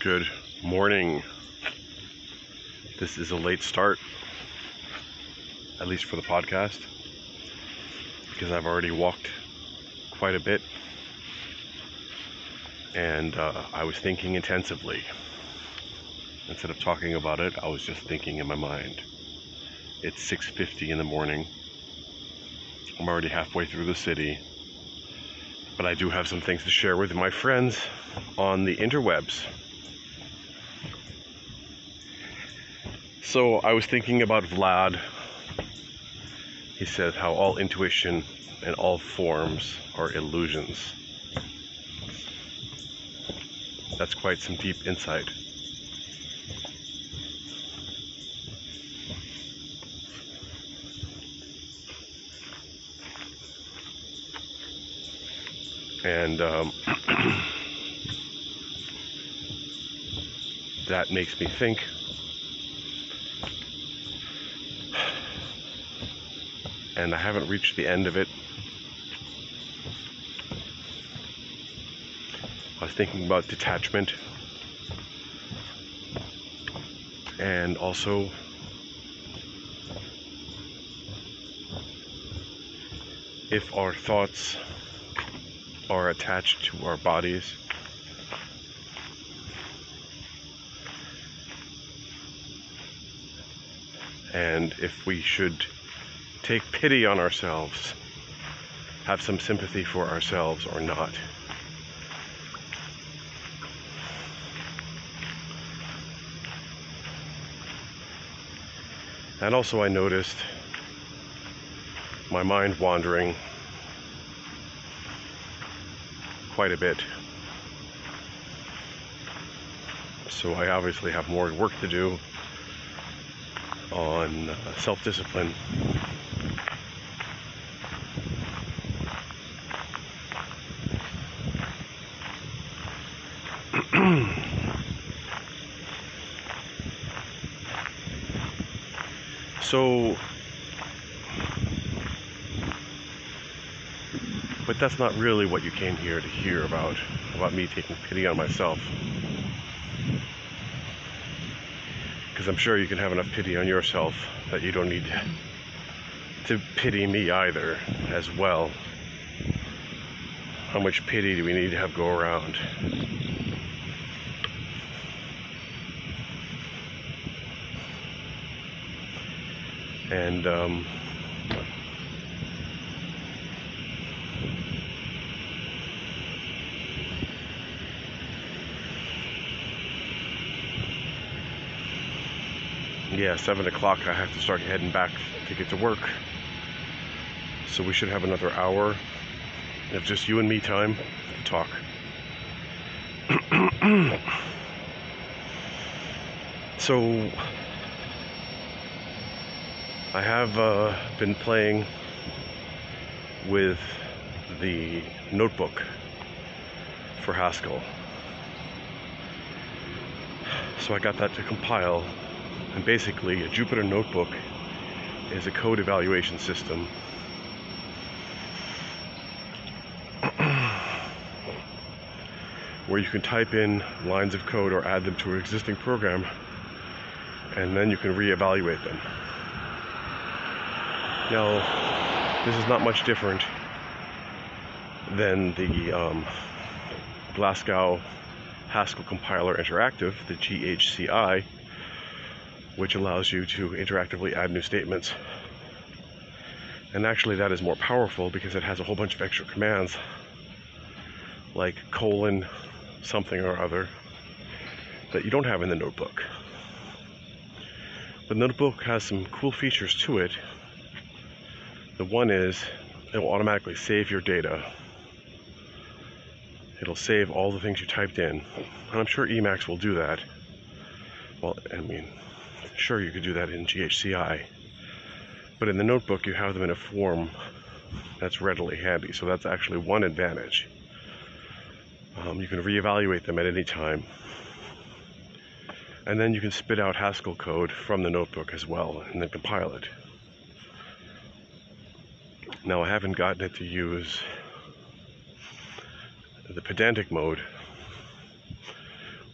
Good morning. This is a late start, at least for the podcast, because I've already walked quite a bit and uh, I was thinking intensively. Instead of talking about it, I was just thinking in my mind. It's 6:50 in the morning. I'm already halfway through the city, but I do have some things to share with my friends on the interwebs. So I was thinking about Vlad. He said how all intuition and all forms are illusions. That's quite some deep insight. And um, that makes me think and I haven't reached the end of it. I was thinking about detachment and also if our thoughts are attached to our bodies. And if we should take pity on ourselves, have some sympathy for ourselves or not. And also, I noticed my mind wandering quite a bit. So, I obviously have more work to do on uh, self discipline. So but that's not really what you came here to hear about about me taking pity on myself. Because i'm sure you can have enough pity on yourself that you don't need to pity me either as well. How much pity do we need to have go around and um, yeah, seven o'clock. I have to start heading back to get to work. So we should have another hour of just you and me time to talk. so I have uh, been playing with the notebook for Haskell. So I got that to compile and basically, a Jupyter Notebook is a code evaluation system. where you can type in lines of code or add them to an existing program, and then you can reevaluate them. Now, this is not much different than the um, Glasgow Haskell Compiler Interactive, the GHCI, which allows you to interactively add new statements. And actually, that is more powerful because it has a whole bunch of extra commands like colon something or other that you don't have in the notebook. The notebook has some cool features to it. The one is it will automatically save your data. It'll save all the things you typed in. And I'm sure Emacs will do that. Well, I mean, Sure, you could do that in GHCI, but in the notebook, you have them in a form that's readily handy. So that's actually one advantage. Um, you can reevaluate them at any time. And then you can spit out Haskell code from the notebook as well and then compile it. Now, I haven't gotten it to use the pedantic mode,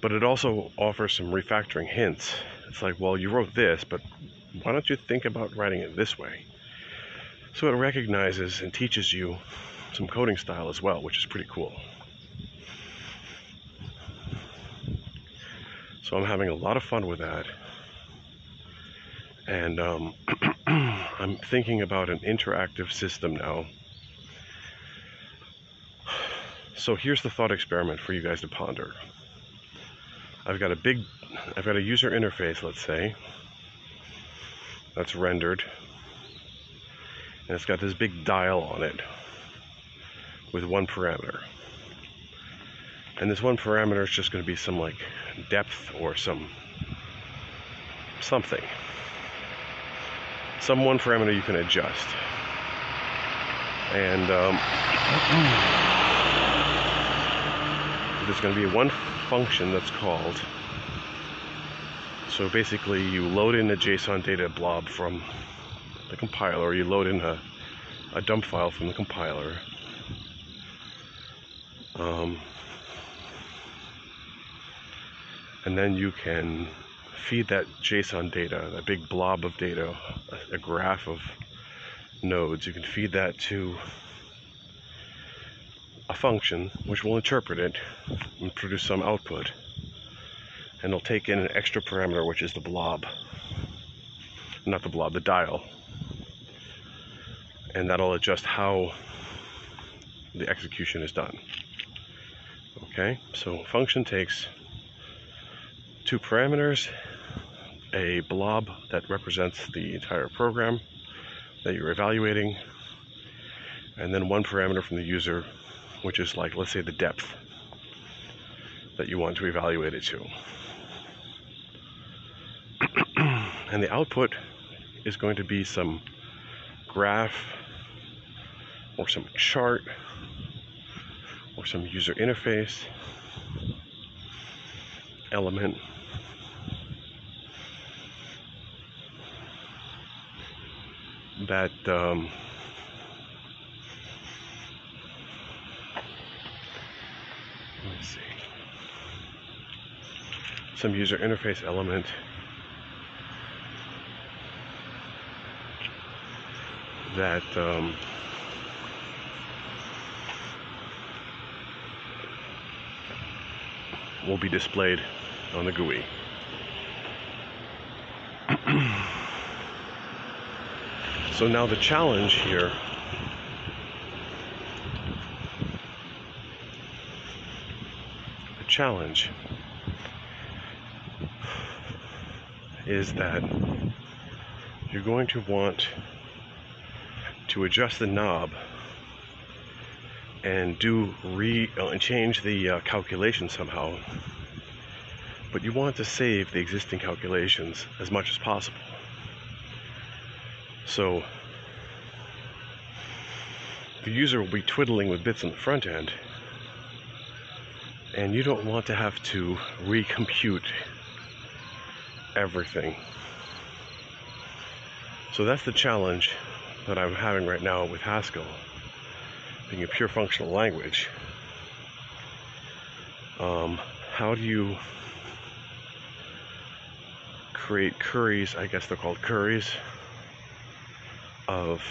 But it also offers some refactoring hints. It's like, well, you wrote this, but why don't you think about writing it this way? So it recognizes and teaches you some coding style as well, which is pretty cool. So I'm having a lot of fun with that. And um, I'm thinking about an interactive system now. So here's the thought experiment for you guys to ponder. I've got a big, I've got a user interface, let's say, that's rendered. And it's got this big dial on it with one parameter. And this one parameter is just going to be some like depth or some something. Some one parameter you can adjust. And um, there's going to be one function that's called. So basically, you load in a JSON data blob from the compiler, or you load in a, a dump file from the compiler. Um, and then you can feed that JSON data, that big blob of data, a, graph of nodes, you can feed that to a function which will interpret it and produce some output. And it'll take in an extra parameter, which is the blob. Not the blob, the dial. And that'll adjust how the execution is done. Okay, so function takes two parameters, a blob that represents the entire program that you're evaluating, and then one parameter from the user, which is like, let's say, the depth that you want to evaluate it to. and the output is going to be some graph or some chart or some user interface element that um, let me see some user interface element that um, will be displayed on the GUI. So now the challenge here. The challenge is that you're going to want to adjust the knob and do re uh, and change the uh, calculation somehow. But you want to save the existing calculations as much as possible so the user will be twiddling with bits on the front end, and you don't want to have to recompute everything. So that's the challenge that I'm having right now with Haskell, being a pure functional language. Um, how do you create curries? I guess they're called curries of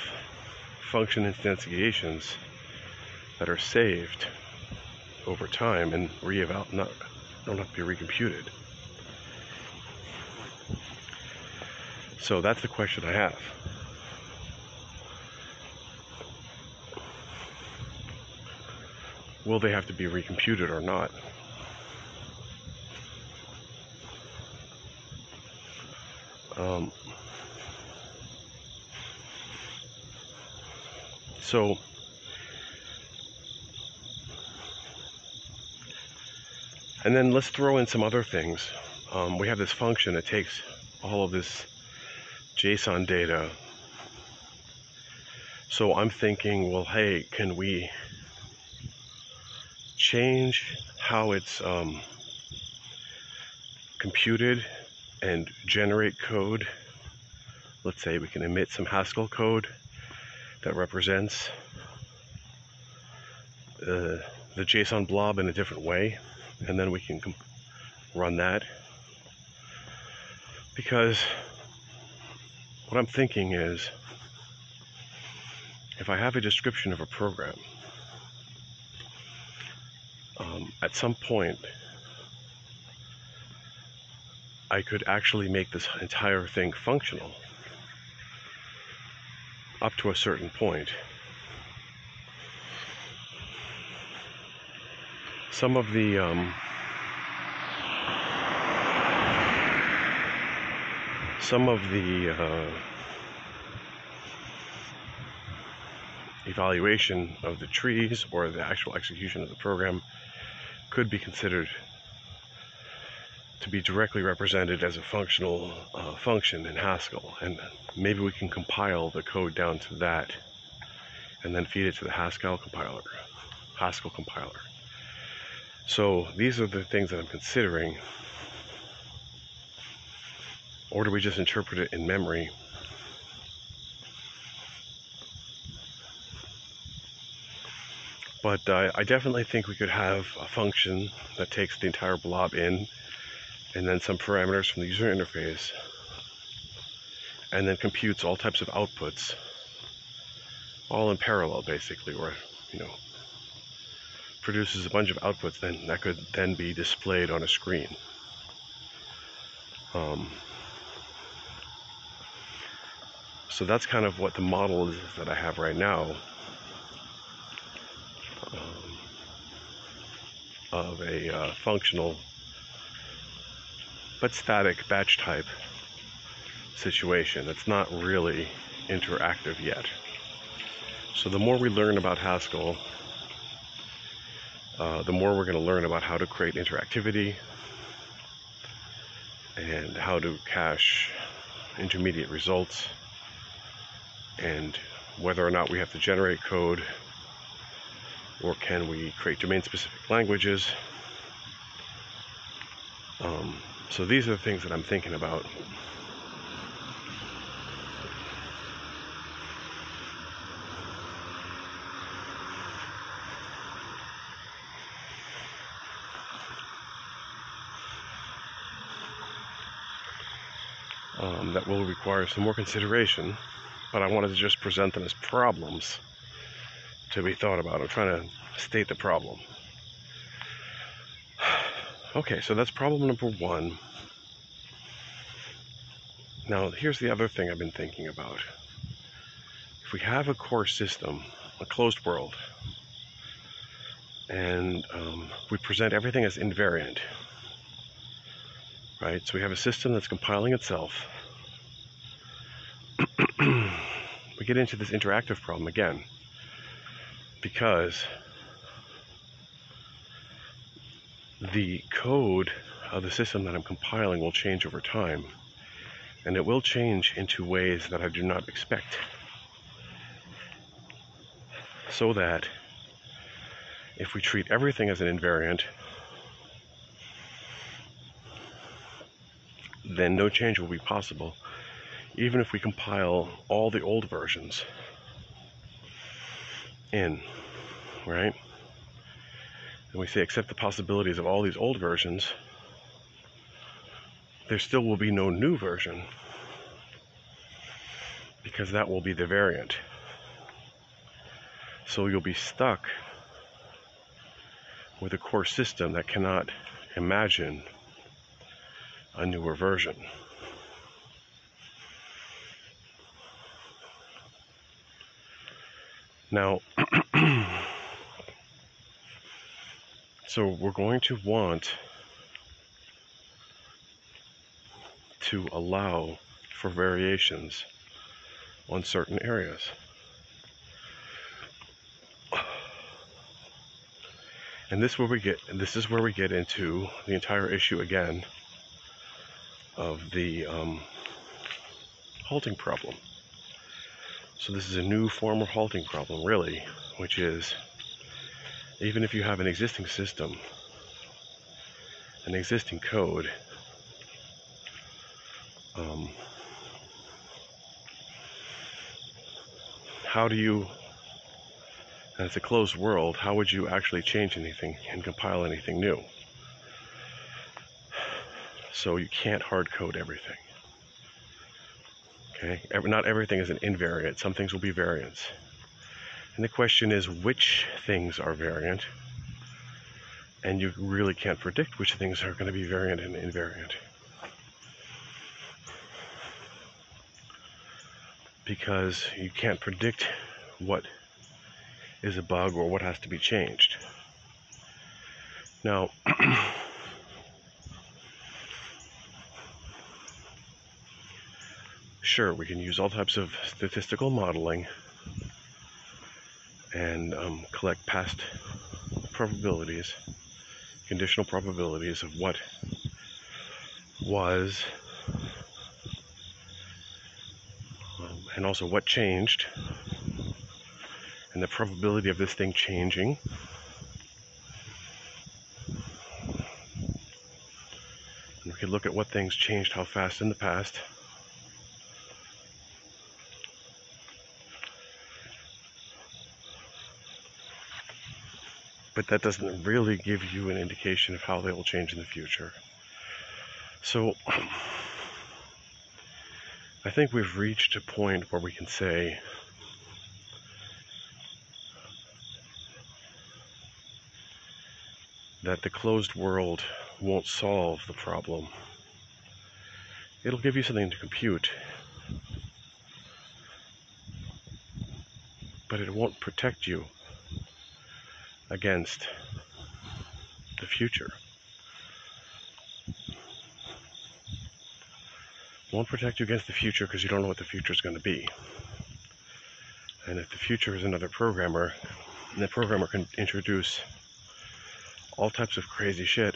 function instantiations that are saved over time and re-eval not don't have to be recomputed. So that's the question I have. Will they have to be recomputed or not? Um, So and then let's throw in some other things. Um, we have this function that takes all of this JSON data. So I'm thinking, well, hey, can we change how it's um, computed and generate code? Let's say we can emit some Haskell code that represents uh, the JSON blob in a different way, and then we can run that. Because what I'm thinking is if I have a description of a program, um, at some point I could actually make this entire thing functional up to a certain point. Some of the um, some of the uh, evaluation of the trees or the actual execution of the program could be considered to be directly represented as a functional uh, function in Haskell. And maybe we can compile the code down to that and then feed it to the Haskell compiler. Haskell compiler. So these are the things that I'm considering. Or do we just interpret it in memory? But uh, I definitely think we could have a function that takes the entire blob in and then some parameters from the user interface and then computes all types of outputs all in parallel basically or you know produces a bunch of outputs then that could then be displayed on a screen. Um, so that's kind of what the model is that I have right now um, of a uh, functional but static batch type situation. It's not really interactive yet. So the more we learn about Haskell, uh, the more we're going to learn about how to create interactivity and how to cache intermediate results and whether or not we have to generate code or can we create domain specific languages um, so these are the things that I'm thinking about. Um, that will require some more consideration, but I wanted to just present them as problems to be thought about. I'm trying to state the problem. Okay, so that's problem number one. Now, here's the other thing I've been thinking about. If we have a core system, a closed world, and um, we present everything as invariant, right? So we have a system that's compiling itself. we get into this interactive problem again because the code of the system that I'm compiling will change over time. And it will change into ways that I do not expect. So that if we treat everything as an invariant, then no change will be possible, even if we compile all the old versions in, right? And we say accept the possibilities of all these old versions, there still will be no new version because that will be the variant. So you'll be stuck with a core system that cannot imagine a newer version. Now, So we're going to want to allow for variations on certain areas. And this where we get this is where we get into the entire issue again of the um, halting problem. So this is a new form of halting problem, really, which is even if you have an existing system, an existing code, um, how do you, and it's a closed world, how would you actually change anything and compile anything new? So you can't hard code everything. Okay, not everything is an invariant. Some things will be variants. And the question is which things are variant? And you really can't predict which things are going to be variant and invariant. Because you can't predict what is a bug or what has to be changed. Now, sure, we can use all types of statistical modeling and um, collect past probabilities, conditional probabilities of what was, um, and also what changed, and the probability of this thing changing. And we can look at what things changed how fast in the past. But that doesn't really give you an indication of how they will change in the future. So I think we've reached a point where we can say that the closed world won't solve the problem. It'll give you something to compute, but it won't protect you against the future. Won't protect you against the future because you don't know what the future is going to be. And if the future is another programmer, the programmer can introduce all types of crazy shit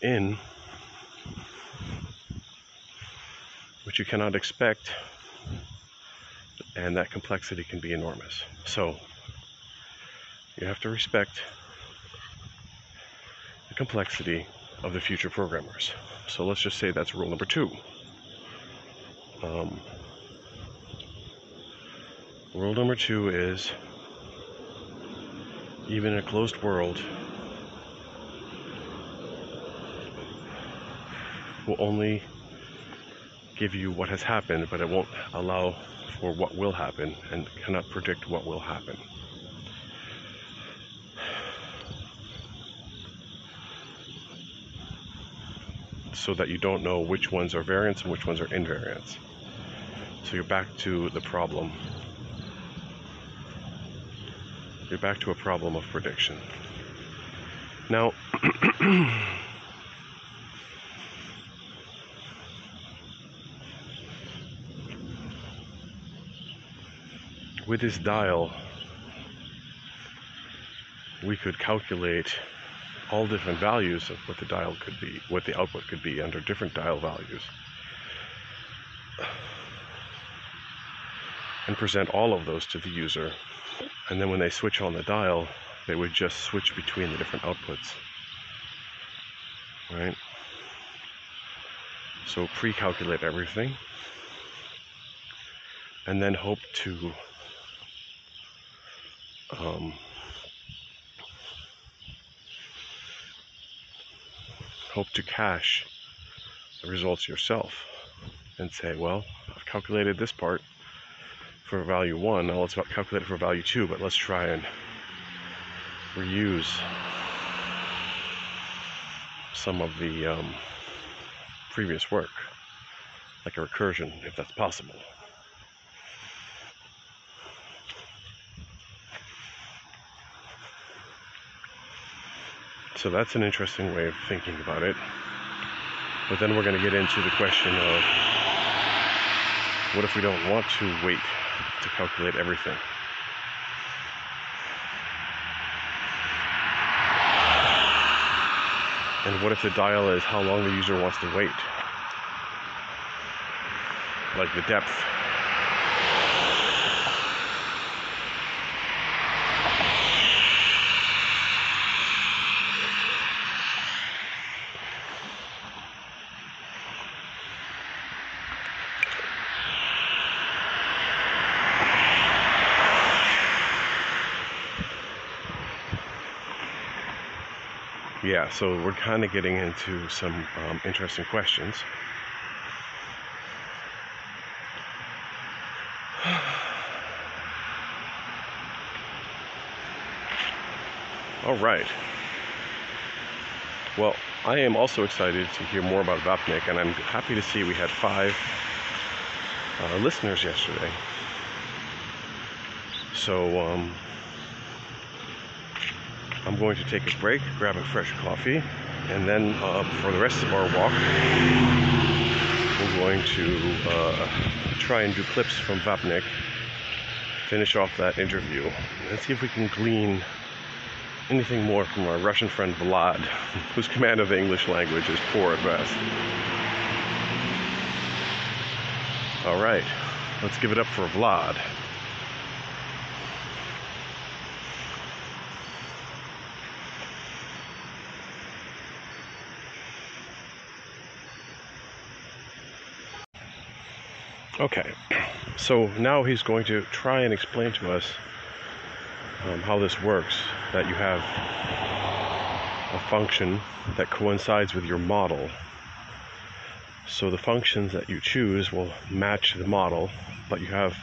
in which you cannot expect, and that complexity can be enormous. So, you have to respect the complexity of the future programmers. So let's just say that's rule number two. Um, rule number two is even in a closed world, will only give you what has happened, but it won't allow for what will happen and cannot predict what will happen. So that you don't know which ones are variants and which ones are invariants. So you're back to the problem. You're back to a problem of prediction. Now, with this dial, we could calculate all different values of what the dial could be, what the output could be under different dial values. And present all of those to the user. And then when they switch on the dial, they would just switch between the different outputs. Right? So pre calculate everything. And then hope to um, hope to cache the results yourself and say, well, I've calculated this part for value 1, now let's calculate it for value 2, but let's try and reuse some of the um, previous work, like a recursion, if that's possible. So that's an interesting way of thinking about it. But then we're going to get into the question of what if we don't want to wait to calculate everything? And what if the dial is how long the user wants to wait? Like the depth yeah, so we're kind of getting into some um, interesting questions. All right. Well, I am also excited to hear more about Vapnik, and I'm happy to see we had five uh, listeners yesterday. So, um, I'm going to take a break, grab a fresh coffee, and then uh, for the rest of our walk, we're going to uh, try and do clips from Vapnik, finish off that interview, and see if we can glean anything more from our Russian friend Vlad, whose command of the English language is poor at best. All right, let's give it up for Vlad. Okay, so now he's going to try and explain to us um, how this works. That you have a function that coincides with your model. So the functions that you choose will match the model, but you have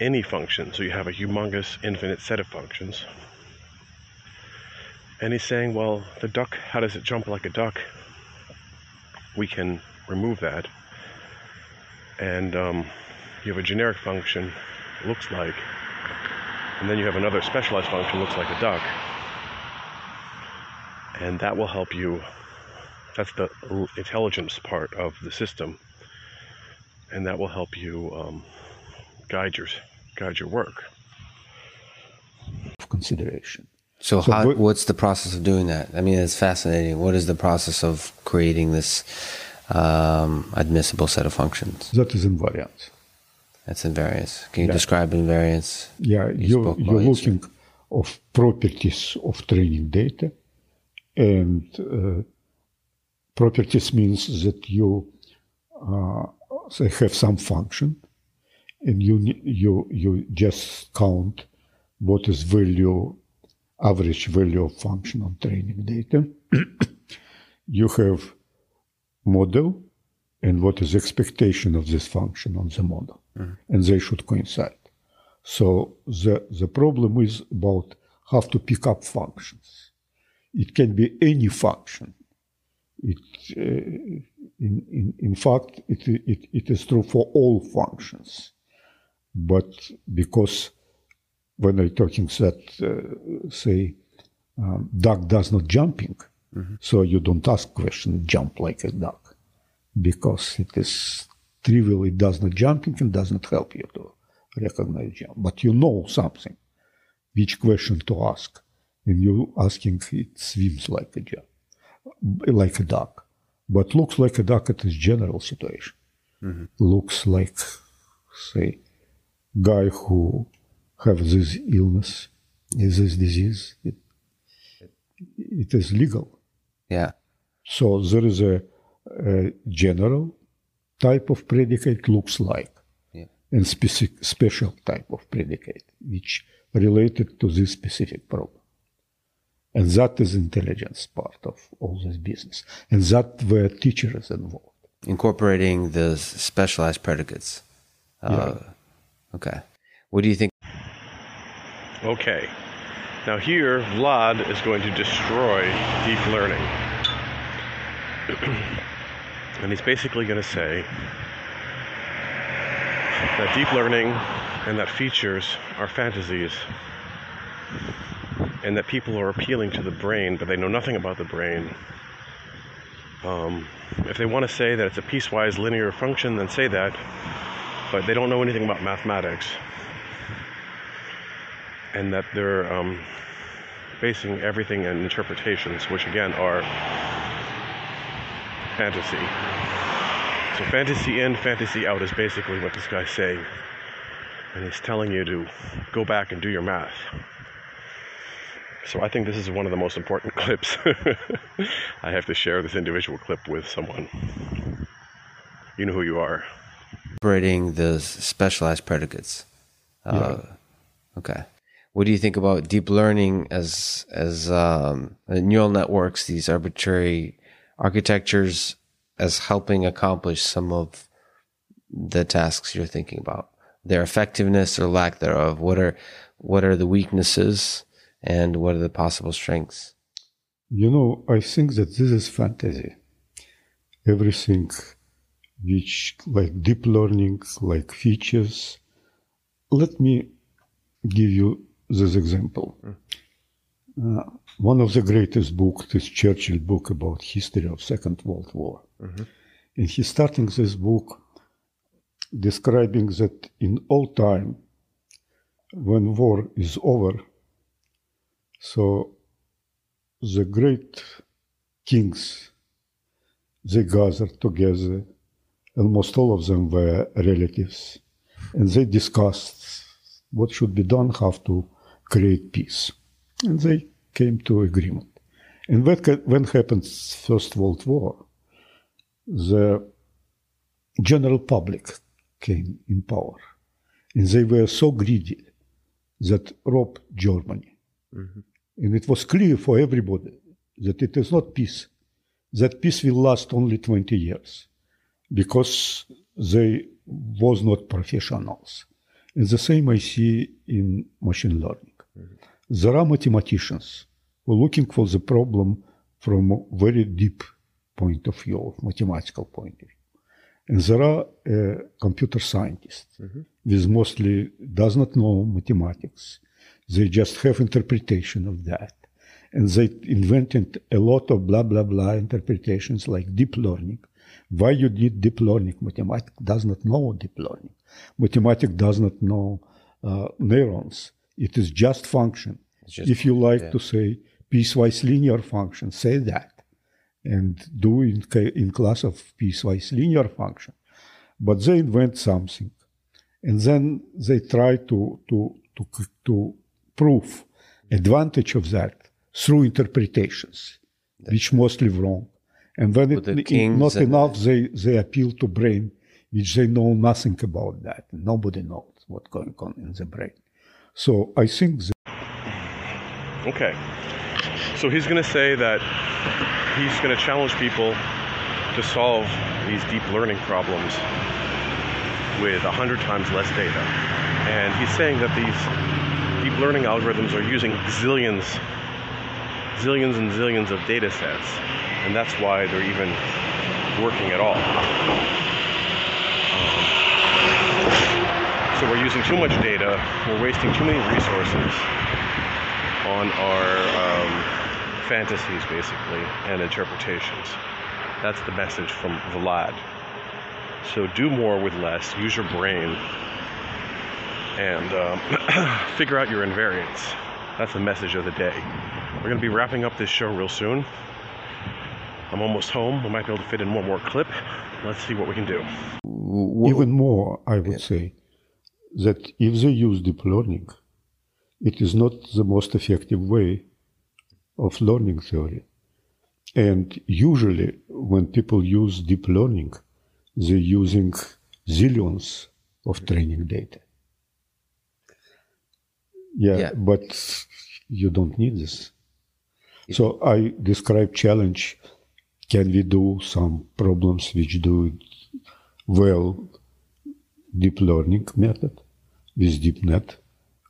any function. So you have a humongous infinite set of functions. And he's saying, well, the duck, how does it jump like a duck? We can remove that and um, you have a generic function looks like and then you have another specialized function looks like a duck and that will help you that's the intelligence part of the system and that will help you um, guide your guide your work. Consideration. So, so how, what's the process of doing that? I mean it's fascinating. What is the process of creating this um, admissible set of functions? That is invariant. That's invariance. Can you yeah. describe invariance? Yeah, you, you're looking of properties of training data, and uh, properties means that you uh, say have some function, and you you you just count what is value average value of function on training data. you have model and what is expectation of this function on the model. Mm-hmm. And they should coincide. So the, the problem is about how to pick up functions. It can be any function. It, uh, in, in, in fact, it, it, it is true for all functions. But because when I'm talking that, uh, say, um, duck does not jumping, Mm-hmm. So you don't ask question, jump like a duck, because it is trivial. It does not jumping and does not help you to recognize jump. But you know something, which question to ask, and you asking it swims like a jump, like a duck, but looks like a duck. At It is general situation. Mm-hmm. Looks like, say, guy who have this illness, this disease. It, it is legal yeah. So there is a, a general type of predicate looks like, yeah. and specific special type of predicate which related to this specific problem. And that is intelligence part of all this business. And that where teacher is involved. Incorporating the specialized predicates. Uh, yeah. Okay. What do you think? Okay. Now here, Vlad is going to destroy deep learning. and he's basically going to say that deep learning and that features are fantasies and that people are appealing to the brain, but they know nothing about the brain. Um, if they want to say that it's a piecewise linear function, then say that, but they don't know anything about mathematics and that they're um, basing everything in interpretations, which again are fantasy. So fantasy in, fantasy out is basically what this guy's saying. And he's telling you to go back and do your math. So I think this is one of the most important clips. I have to share this individual clip with someone. You know who you are. Operating the specialized predicates. Uh, yeah. Okay. What do you think about deep learning as as um, neural networks, these arbitrary architectures, as helping accomplish some of the tasks you're thinking about? Their effectiveness or lack thereof. What are what are the weaknesses and what are the possible strengths? You know, I think that this is fantasy. Everything which, like deep learning, like features. Let me give you this example. Uh, one of the greatest books is Churchill book about history of Second World War. Mm-hmm. And he's starting this book describing that in all time, when war is over, so the great kings, they gathered together, almost all of them were relatives, and they discussed what should be done, how to create peace. And they came to agreement. And when, when happened First World War, the general public came in power. And they were so greedy that robbed Germany. Mm-hmm. And it was clear for everybody that it is not peace, that peace will last only 20 years because they was not professionals. And the same I see in machine learning. There are mathematicians who are looking for the problem from a very deep point of view, mathematical point of view. And there are uh, computer scientists mm-hmm. with mostly does not know mathematics. They just have interpretation of that. And they invented a lot of blah, blah, blah interpretations like deep learning. Why you need deep learning? Mathematics does not know deep learning. Mathematics does not know uh, neurons. It is just function. Just, if you like yeah. to say piecewise linear function, say that and do in, in class of piecewise linear function. But they invent something. And then they try to, to, to, to prove advantage of that through interpretations, That's which mostly wrong. And when it, not enough, they, they appeal to brain, which they know nothing about that. Nobody knows what's going on in the brain. So I think. okay. So he's going to say that he's going to challenge people to solve these deep learning problems with a hundred times less data. And he's saying that these deep learning algorithms are using zillions, zillions and zillions of data sets. And that's why they're even working at all. Um, so we're using too much data, we're wasting too many resources on our um, fantasies, basically, and interpretations. That's the message from Vlad. So do more with less, use your brain, and um, figure out your invariants. That's the message of the day. We're going to be wrapping up this show real soon. I'm almost home. We might be able to fit in one more clip. Let's see what we can do. Even more, I would say that if they use deep learning, it is not the most effective way of learning theory. And usually, when people use deep learning, they're using zillions of training data. Yeah, yeah. but you don't need this. So I describe challenge. Can we do some problems which do well deep learning method with DeepNet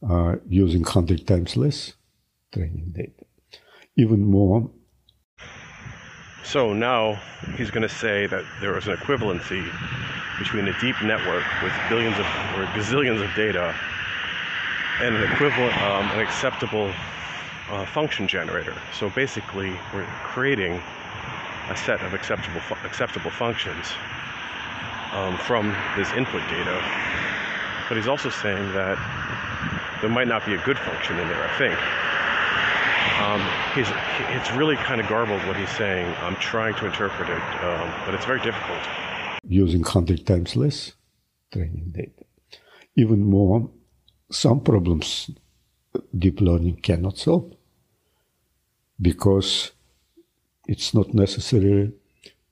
uh, using 100 times less training data? even more. So now he's going to say that there is an equivalency between a deep network with billions of or gazillions of data and an equivalent, um, an acceptable uh, function generator. So basically, we're creating a set of acceptable fu- acceptable functions um, from this input data. But he's also saying that there might not be a good function in there. I think um, he's, it's really kind of garbled what he's saying. I'm trying to interpret it, um, but it's very difficult. Using 100 times less training data. Even more, some problems deep learning cannot solve because it's not necessary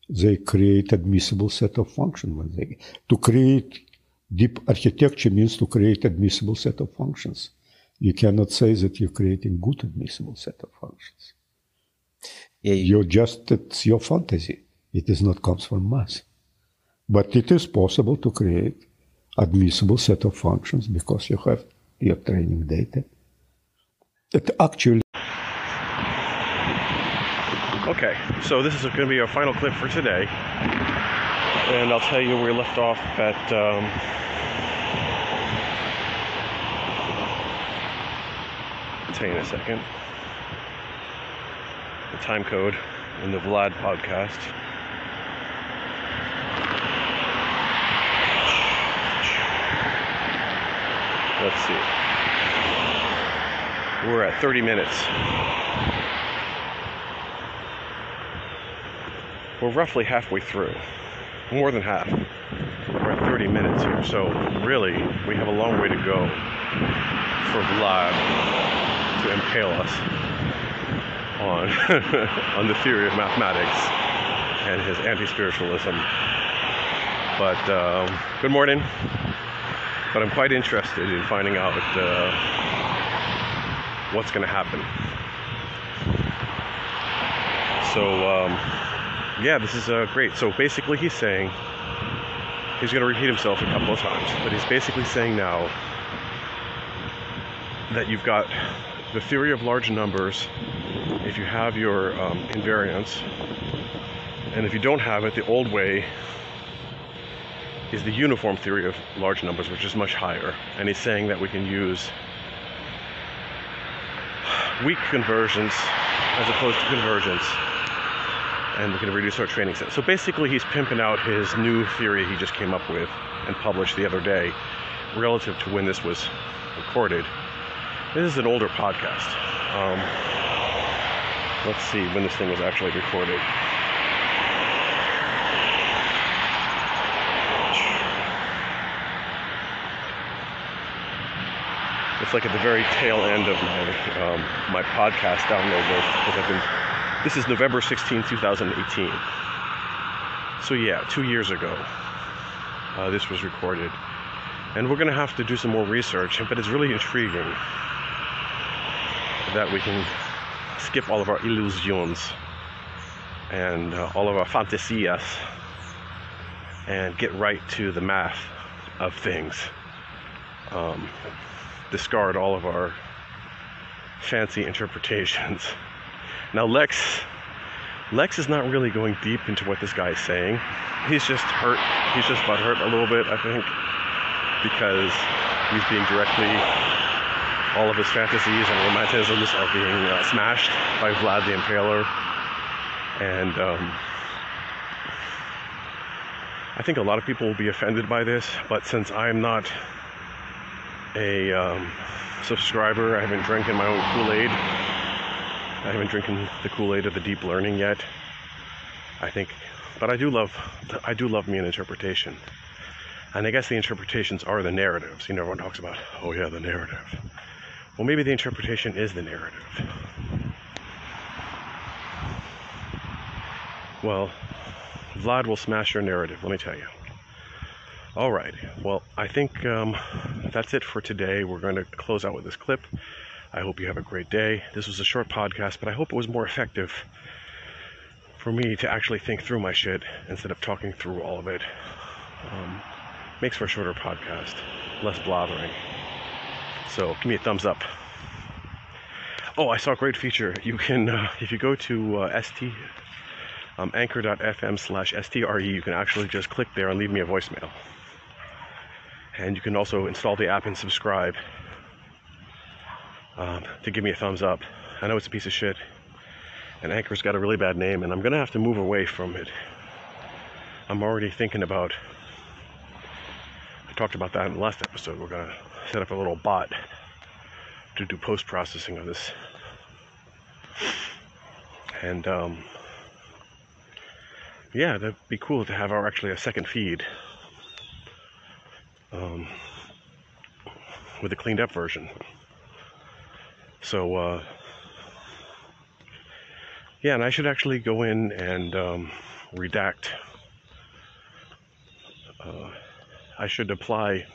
they create admissible set of function when they to create deep architecture means to create admissible set of functions you cannot say that you're creating good admissible set of functions. Yeah, you, You're just, it's your fantasy. It is not comes from math. But it is possible to create admissible set of functions because you have your training data. It actually Okay, so this is going to be our final clip for today. And I'll tell you we left off at. Um, I'll tell you in a second. The time code in the Vlad podcast. Let's see. We're at 30 minutes. We're roughly halfway through, more than half. We're at 30 minutes here, so really we have a long way to go for Vlad to impale us on on the theory of mathematics and his anti-spiritualism. But um, good morning. But I'm quite interested in finding out uh, what's going to happen. So. Um, yeah, this is uh, great. So basically, he's saying he's going to repeat himself a couple of times, but he's basically saying now that you've got the theory of large numbers. If you have your um, invariance, and if you don't have it, the old way is the uniform theory of large numbers, which is much higher. And he's saying that we can use weak conversions as opposed to convergence and we're going to reduce our training set. So basically, he's pimping out his new theory he just came up with and published the other day relative to when this was recorded. This is an older podcast. Um, let's see when this thing was actually recorded. It's like at the very tail end of my um, my podcast download list because I've been this is November 16, 2018. So, yeah, two years ago, uh, this was recorded. And we're going to have to do some more research, but it's really intriguing that we can skip all of our illusions and uh, all of our fantasias and get right to the math of things. Um, discard all of our fancy interpretations. Now Lex Lex is not really going deep into what this guy is saying. He's just hurt. He's just butt hurt a little bit, I think, because he's being directly all of his fantasies and romanticisms are being uh, smashed by Vlad the Impaler, and um, I think a lot of people will be offended by this. But since I'm not a um, subscriber, I haven't drinking my own Kool Aid. I haven't drinking the Kool-Aid of the deep learning yet. I think, but I do love, I do love me an interpretation. And I guess the interpretations are the narratives. You know, everyone talks about, oh yeah, the narrative. Well, maybe the interpretation is the narrative. Well, Vlad will smash your narrative, let me tell you. All right. Well, I think um, that's it for today. We're going to close out with this clip. I hope you have a great day. This was a short podcast, but I hope it was more effective for me to actually think through my shit instead of talking through all of it. Um, makes for a shorter podcast, less blathering. So give me a thumbs up. Oh, I saw a great feature. You can, uh, if you go to uh, st um, anchor.fm slash STRE, you can actually just click there and leave me a voicemail. And you can also install the app and subscribe um, to give me a thumbs up. I know it's a piece of shit, and Anchor's got a really bad name, and I'm gonna have to move away from it. I'm already thinking about. I talked about that in the last episode. We're gonna set up a little bot to do post processing of this, and um, yeah, that'd be cool to have our actually a second feed. Um, with a cleaned up version. So, uh, yeah, and I should actually go in and um, redact. Uh, I should apply.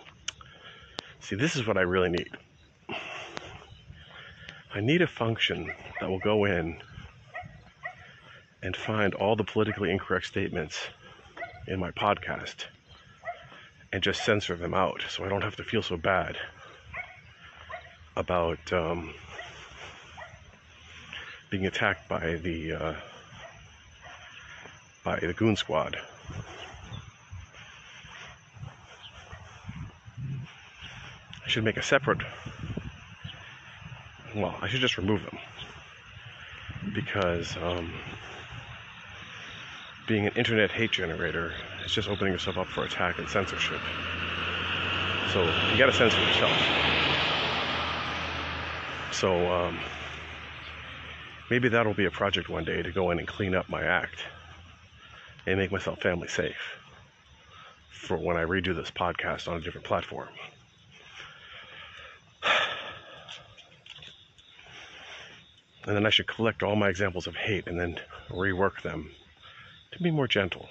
See, this is what I really need. I need a function that will go in and find all the politically incorrect statements in my podcast and just censor them out so I don't have to feel so bad about um, being attacked by the uh, by the goon squad. I should make a separate. Well, I should just remove them because um, being an internet hate generator is just opening yourself up for attack and censorship. So you got to censor yourself. So um, maybe that'll be a project one day to go in and clean up my act and make myself family safe for when I redo this podcast on a different platform. And then I should collect all my examples of hate and then rework them to be more gentle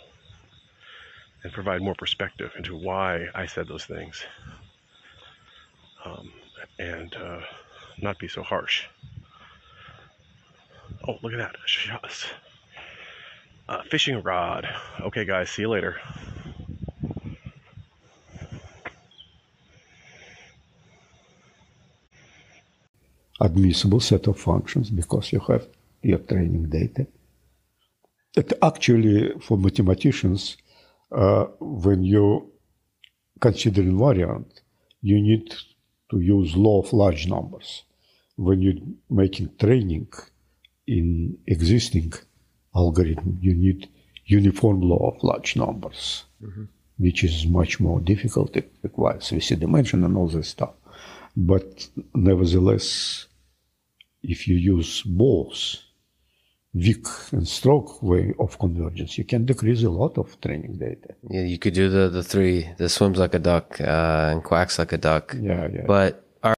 and provide more perspective into why I said those things um, and uh, not be so harsh. Oh, look at that. Uh, fishing rod. Okay, guys, see you later. Admissible set of functions because you have your training data. It actually, for mathematicians, uh, when you consider invariant, you need to use law of large numbers. When you're making training in existing algorithm, you need uniform law of large numbers, mm-hmm. which is much more difficult. It requires VC dimension and all this stuff. But nevertheless, if you use both weak and stroke way of convergence, you can decrease a lot of training data. Yeah, you could do the, the three, the swims like a duck uh, and quacks like a duck. Yeah, yeah. But